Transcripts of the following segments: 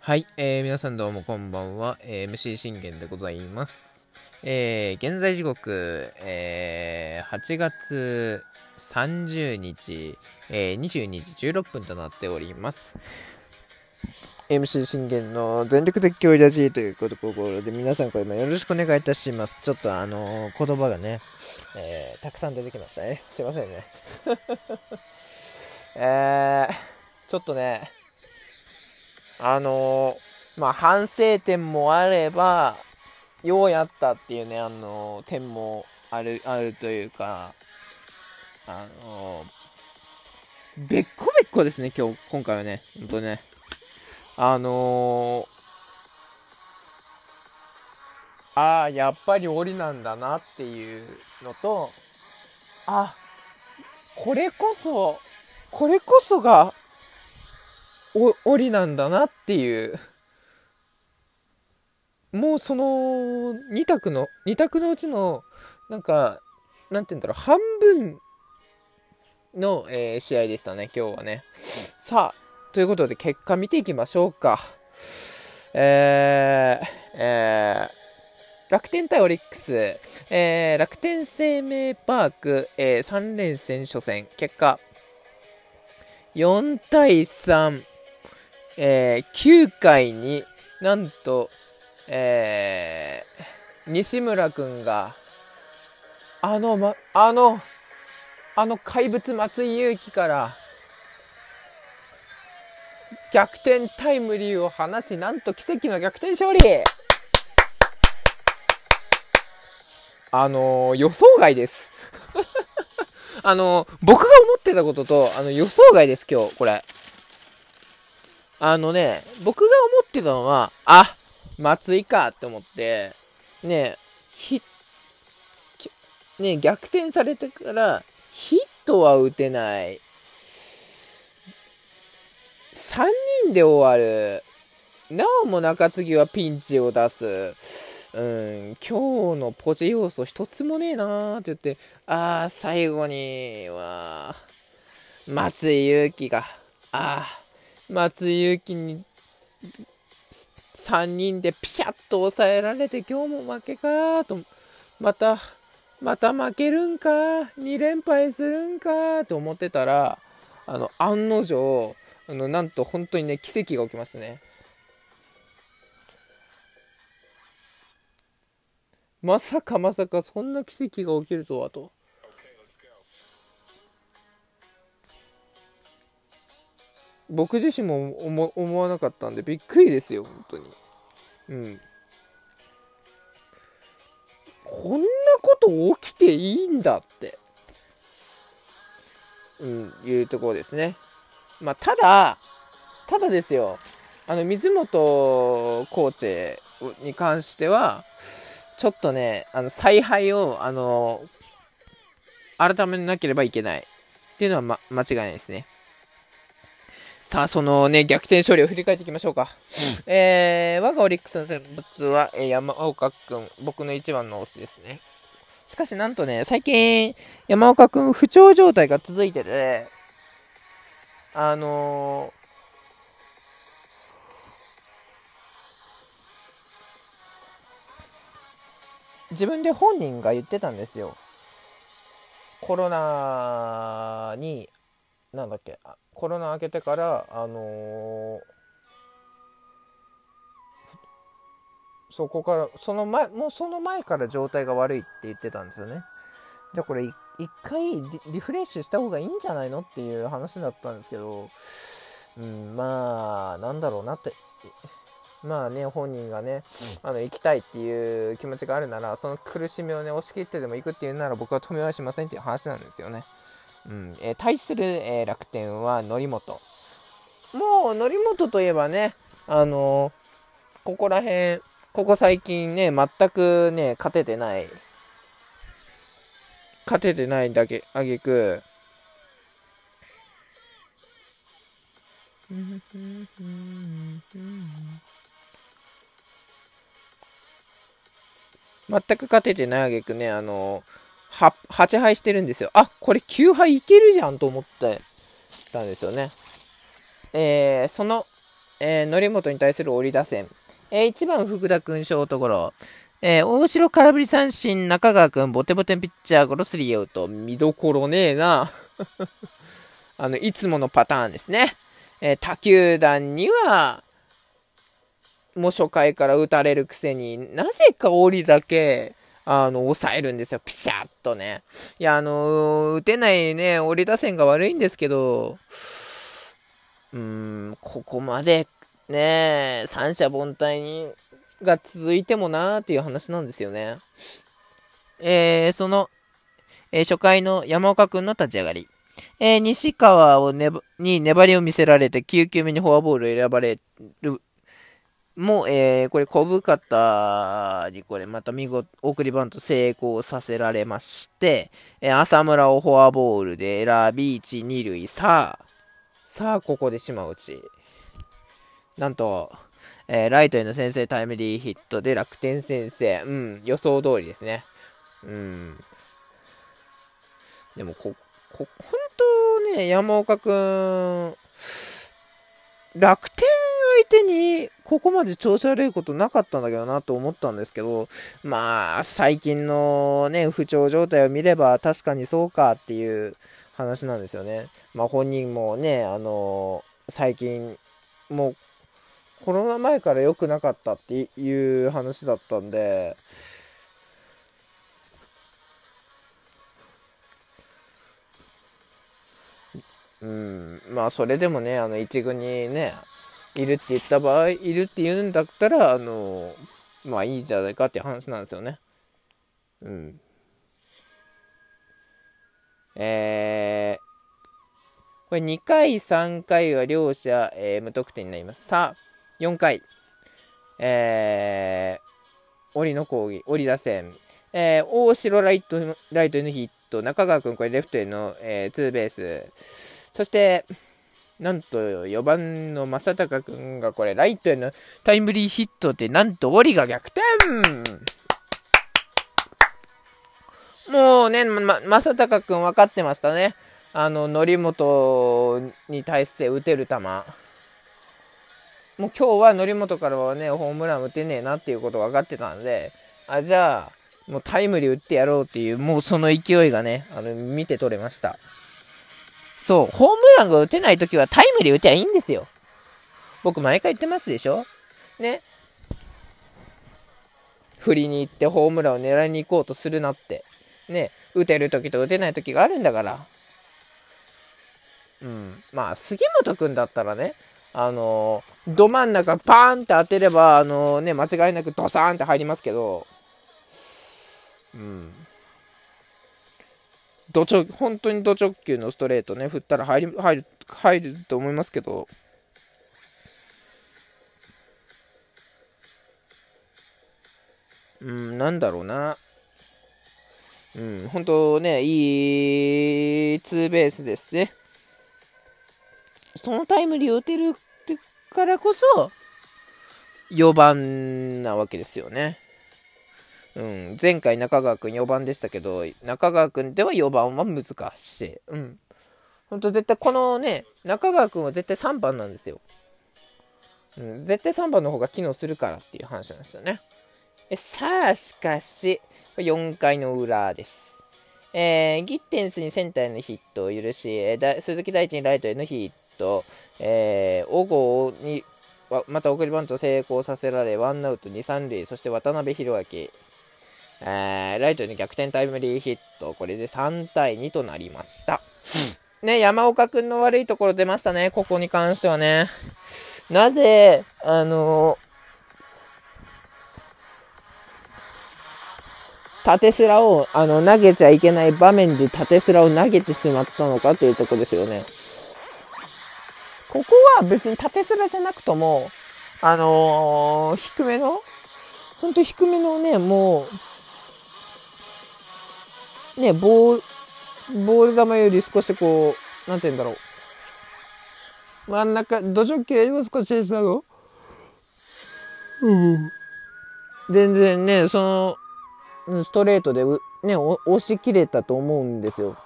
はい、えー、皆さんどうもこんばんは、えー、MC 信玄でございます。えー、現在時刻、えー、8月30日、えー、22時16分となっております。MC 信玄の全力的教ラジーということで皆さんこれもよろしくお願いいたします。ちょっとあのー、言葉がね、えー、たくさん出てきましたね。すいませんね。えー、ちょっとね、あのー、まあ、反省点もあれば、ようやったっていうね、あのー、点もある、あるというか、あのー、べっこべっこですね、今日、今回はね、ほんとね。あの、ああ、やっぱり檻なんだなっていうのと、あ、これこそ、これこそが、檻なんだなっていう。もうその2択の、2択のうちの、なんか、なんて言うんだろう、半分の、えー、試合でしたね、今日はね。さあ、ということで結果見ていきましょうか。えー、えー、楽天対オリックス、えー、楽天生命パーク、えー、3連戦初戦、結果、4対3、えー、9回になんと、えー、西村君が、あの、ま、あの、あの怪物松井裕樹から、逆転タイムリーを放ち、なんと奇跡の逆転勝利あのー、予想外です。あのー、僕が思ってたことと、あの、予想外です、今日、これ。あのね、僕が思ってたのは、あ、松井かって思って、ね、ひ、ね、逆転されてから、ヒットは打てない。3人で終わる。なおも中継ぎはピンチを出す。うん、今日のポジ要素一つもねえなーって言って、ああ、最後には、松井裕樹が、ああ、松井裕樹に3人でピシャッと抑えられて今日も負けかと、また、また負けるんか、2連敗するんかと思ってたら、あの、案の定、あの、なんと本当にね、奇跡が起きましたね。まさかまさかそんな奇跡が起きるとはと。僕自身も思わなかったんでびっくりですよ、本当に。うん。こんなこと起きていいんだって。うん、いうところですね。まあ、ただ、ただですよ、あの、水本コーチに関しては、ちょっとね、あの、采配を、あの、改めなければいけないっていうのは、ま、間違いないですね。さあ、そのね、逆転勝利を振り返っていきましょうか。うん、えー、我がオリックスの先発は、えー、山岡君、僕の一番の推しですね。しかし、なんとね、最近、山岡君、不調状態が続いてて、あのー、自分で本人が言ってたんですよ。コロナに、なんだっけ、コロナ明けてから、あのー、そこから、その前、もうその前から状態が悪いって言ってたんですよね。で、これ一回リフレッシュした方がいいんじゃないのっていう話だったんですけど、うん、まあ、なんだろうなって、まあね、本人がね、あの行きたいっていう気持ちがあるなら、その苦しみをね、押し切ってでも行くっていうなら、僕は止めはしませんっていう話なんですよね。うん。えー、対する、えー、楽天は則本。もう、則本といえばね、あのー、ここら辺、ここ最近ね、全くね、勝ててない。勝ててないだけ、あげく、全く勝ててないあげくね、あの、8敗してるんですよ。あ、これ9敗いけるじゃんと思ってたんですよね。えー、その、えー、則本に対する折り打線。えー、1番福田君ショートゴロ。えー、大城空振り三振、中川君、ボテボテピッチャー、ゴロスリーアウト。見どころねえな。あの、いつものパターンですね。えー、他球団には、もう初回から打たれるくせになぜか折りだけ、あの、抑えるんですよ。ピシャッとね。いや、あの打てないね、折り打線が悪いんですけど、うーん、ここまでね、三者凡退に、が続いてもなーっていう話なんですよね。えー、その、えー、初回の山岡君の立ち上がり。えー、西川をねに粘りを見せられて9球目にフォアボールを選ばれるもう、えー、これ、小深田にこれ、また見事、送りバント成功させられまして、えー、浅村をフォアボールで選び、1、2塁、さあ、さあ、ここで島内。なんと、えー、ライトへの先制タイムリーヒットで楽天先生。うん、予想通りですね。うん。でも、こ、こ、本当ね、山岡くん、楽天相手にここまで調子悪いことなかったんだけどなと思ったんですけど、まあ、最近のね、不調状態を見れば確かにそうかっていう話なんですよね。まあ本人もね、あの最近、もうコロナ前から良くなかったっていう話だったんで、うん、まあそれでもね、あの一軍にね、いるって言った場合、いるって言うんだったら、あの、まあいいんじゃないかって話なんですよね。うん。えー、これ2回、3回は両者、えー、無得点になります。さあ、4回、えー、折の攻撃、折り打線、えー、大城ライト、ライトへのヒット、中川君、これレフトへの、えー、ツーベース、そして、なんと4番の正隆君がこれライトへのタイムリーヒットでなんとオリが逆転もうね、ま、正隆君分かってましたね。あの、則本に対して打てる球。もう今日は則本からはね、ホームラン打てねえなっていうこと分かってたんで、あ、じゃあ、もうタイムリー打ってやろうっていう、もうその勢いがね、あの、見て取れました。そう、ホームランが打てないときはタイムリー打てばいいんですよ。僕毎回言ってますでしょ？ね？振りに行ってホームランを狙いに行こうとするなって。ね？打てるときと打てないときがあるんだから。うん。まあ、杉本くんだったらね、あのー、ど真ん中パーンって当てれば、あのー、ね、間違いなくドサーンって入りますけど、うん。ド直、本当にド直球のストレートね、振ったら入り、入る、入ると思いますけど、うん、なんだろうな。うん、本当ね、いいツーベースですね。そのタイムリーを打てるからこそ、4番なわけですよね。うん、前回中川君4番でしたけど、中川君では4番は難しい。うん。ほんと絶対このね、中川君は絶対3番なんですよ。うん、絶対3番の方が機能するからっていう話なんですよね。えさあ、しかし、4回の裏です。えー、ギッテンスにセンターへのヒットを許し、えー、鈴木大地にライトへのヒット、えー、小郷にまた送りバント成功させられ、ワンアウト2、3塁、そして渡辺弘明、えー、ライトに逆転タイムリーヒット。これで3対2となりました。ね、山岡くんの悪いところ出ましたね。ここに関してはね。なぜ、あの、縦スラをあの投げちゃいけない場面で縦スラを投げてしまったのかというところですよね。ここは別に縦スラじゃなくとも、あのー、低めの、ほんと低めのね、もう、ね、ボール、ボール球より少しこう、なんて言うんだろう。真ん中、土直球よりも少し下の、うん。全然ね、その、ストレートでね、押し切れたと思うんですよ。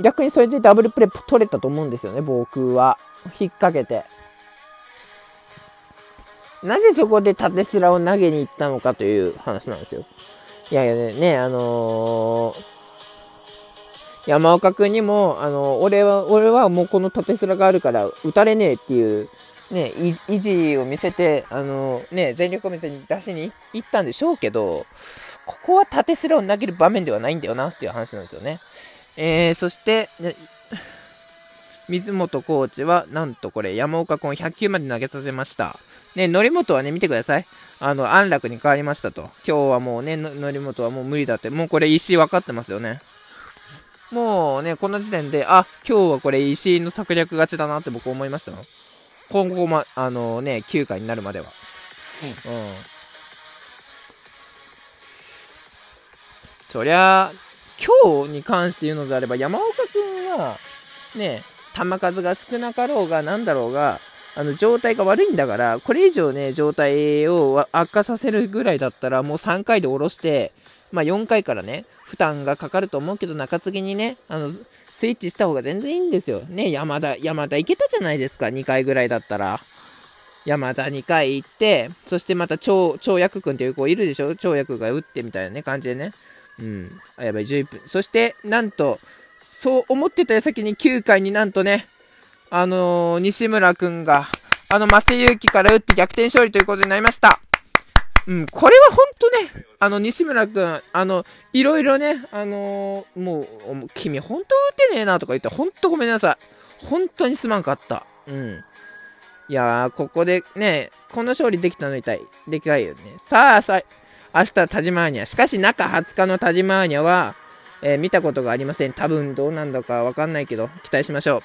逆にそれでダブルプレー取れたと思うんですよね、僕は。引っ掛けて。なぜそこで縦スラを投げに行ったのかという話なんですよ。いやいやね、あのー、山岡君にも、あのー、俺は、俺はもうこの縦スラがあるから打たれねえっていう、ね、意地を見せて、あのー、ね、全力を見せに出しに行ったんでしょうけど、ここは縦スラを投げる場面ではないんだよなっていう話なんですよね。えー、そして、水本コーチは、なんとこれ、山岡君を100球まで投げさせました。ね、則本はね、見てください。あの、安楽に変わりましたと。今日はもうね、則本はもう無理だって。もうこれ石分かってますよね。もうね、この時点で、あ、今日はこれ石の策略勝ちだなって僕思いましたよ。今後ま、あのね、9回になるまでは。うん。うん、そりゃ、今日に関して言うのであれば、山岡君は、ね、球数が少なかろうが、なんだろうが、あの状態が悪いんだから、これ以上ね、状態を悪化させるぐらいだったら、もう3回で下ろして、まあ、4回からね、負担がかかると思うけど、中継ぎにね、あのスイッチした方が全然いいんですよ。ね、山田、山田いけたじゃないですか、2回ぐらいだったら。山田2回行って、そしてまた長薬君っていう子いるでしょ？長薬が打ってみたいなね、感じでね。うん。あ、やばい、11分。そして、なんと、そう思ってた矢先に9回になんとね、あのー、西村くんが、あの、松井裕樹から打って逆転勝利ということになりました。うん、これは本当ね、あの、西村くん、あの、いろいろね、あのー、もう、君本当打てねえなとか言って、本当ごめんなさい。本当にすまんかった。うん。いやー、ここでね、この勝利できたの痛い。でかいよね。さあ、さ、明日田島アーニャ。しかし中20日の田島アーニャは、えー、見たことがありません。多分どうなんだかわかんないけど、期待しましょう。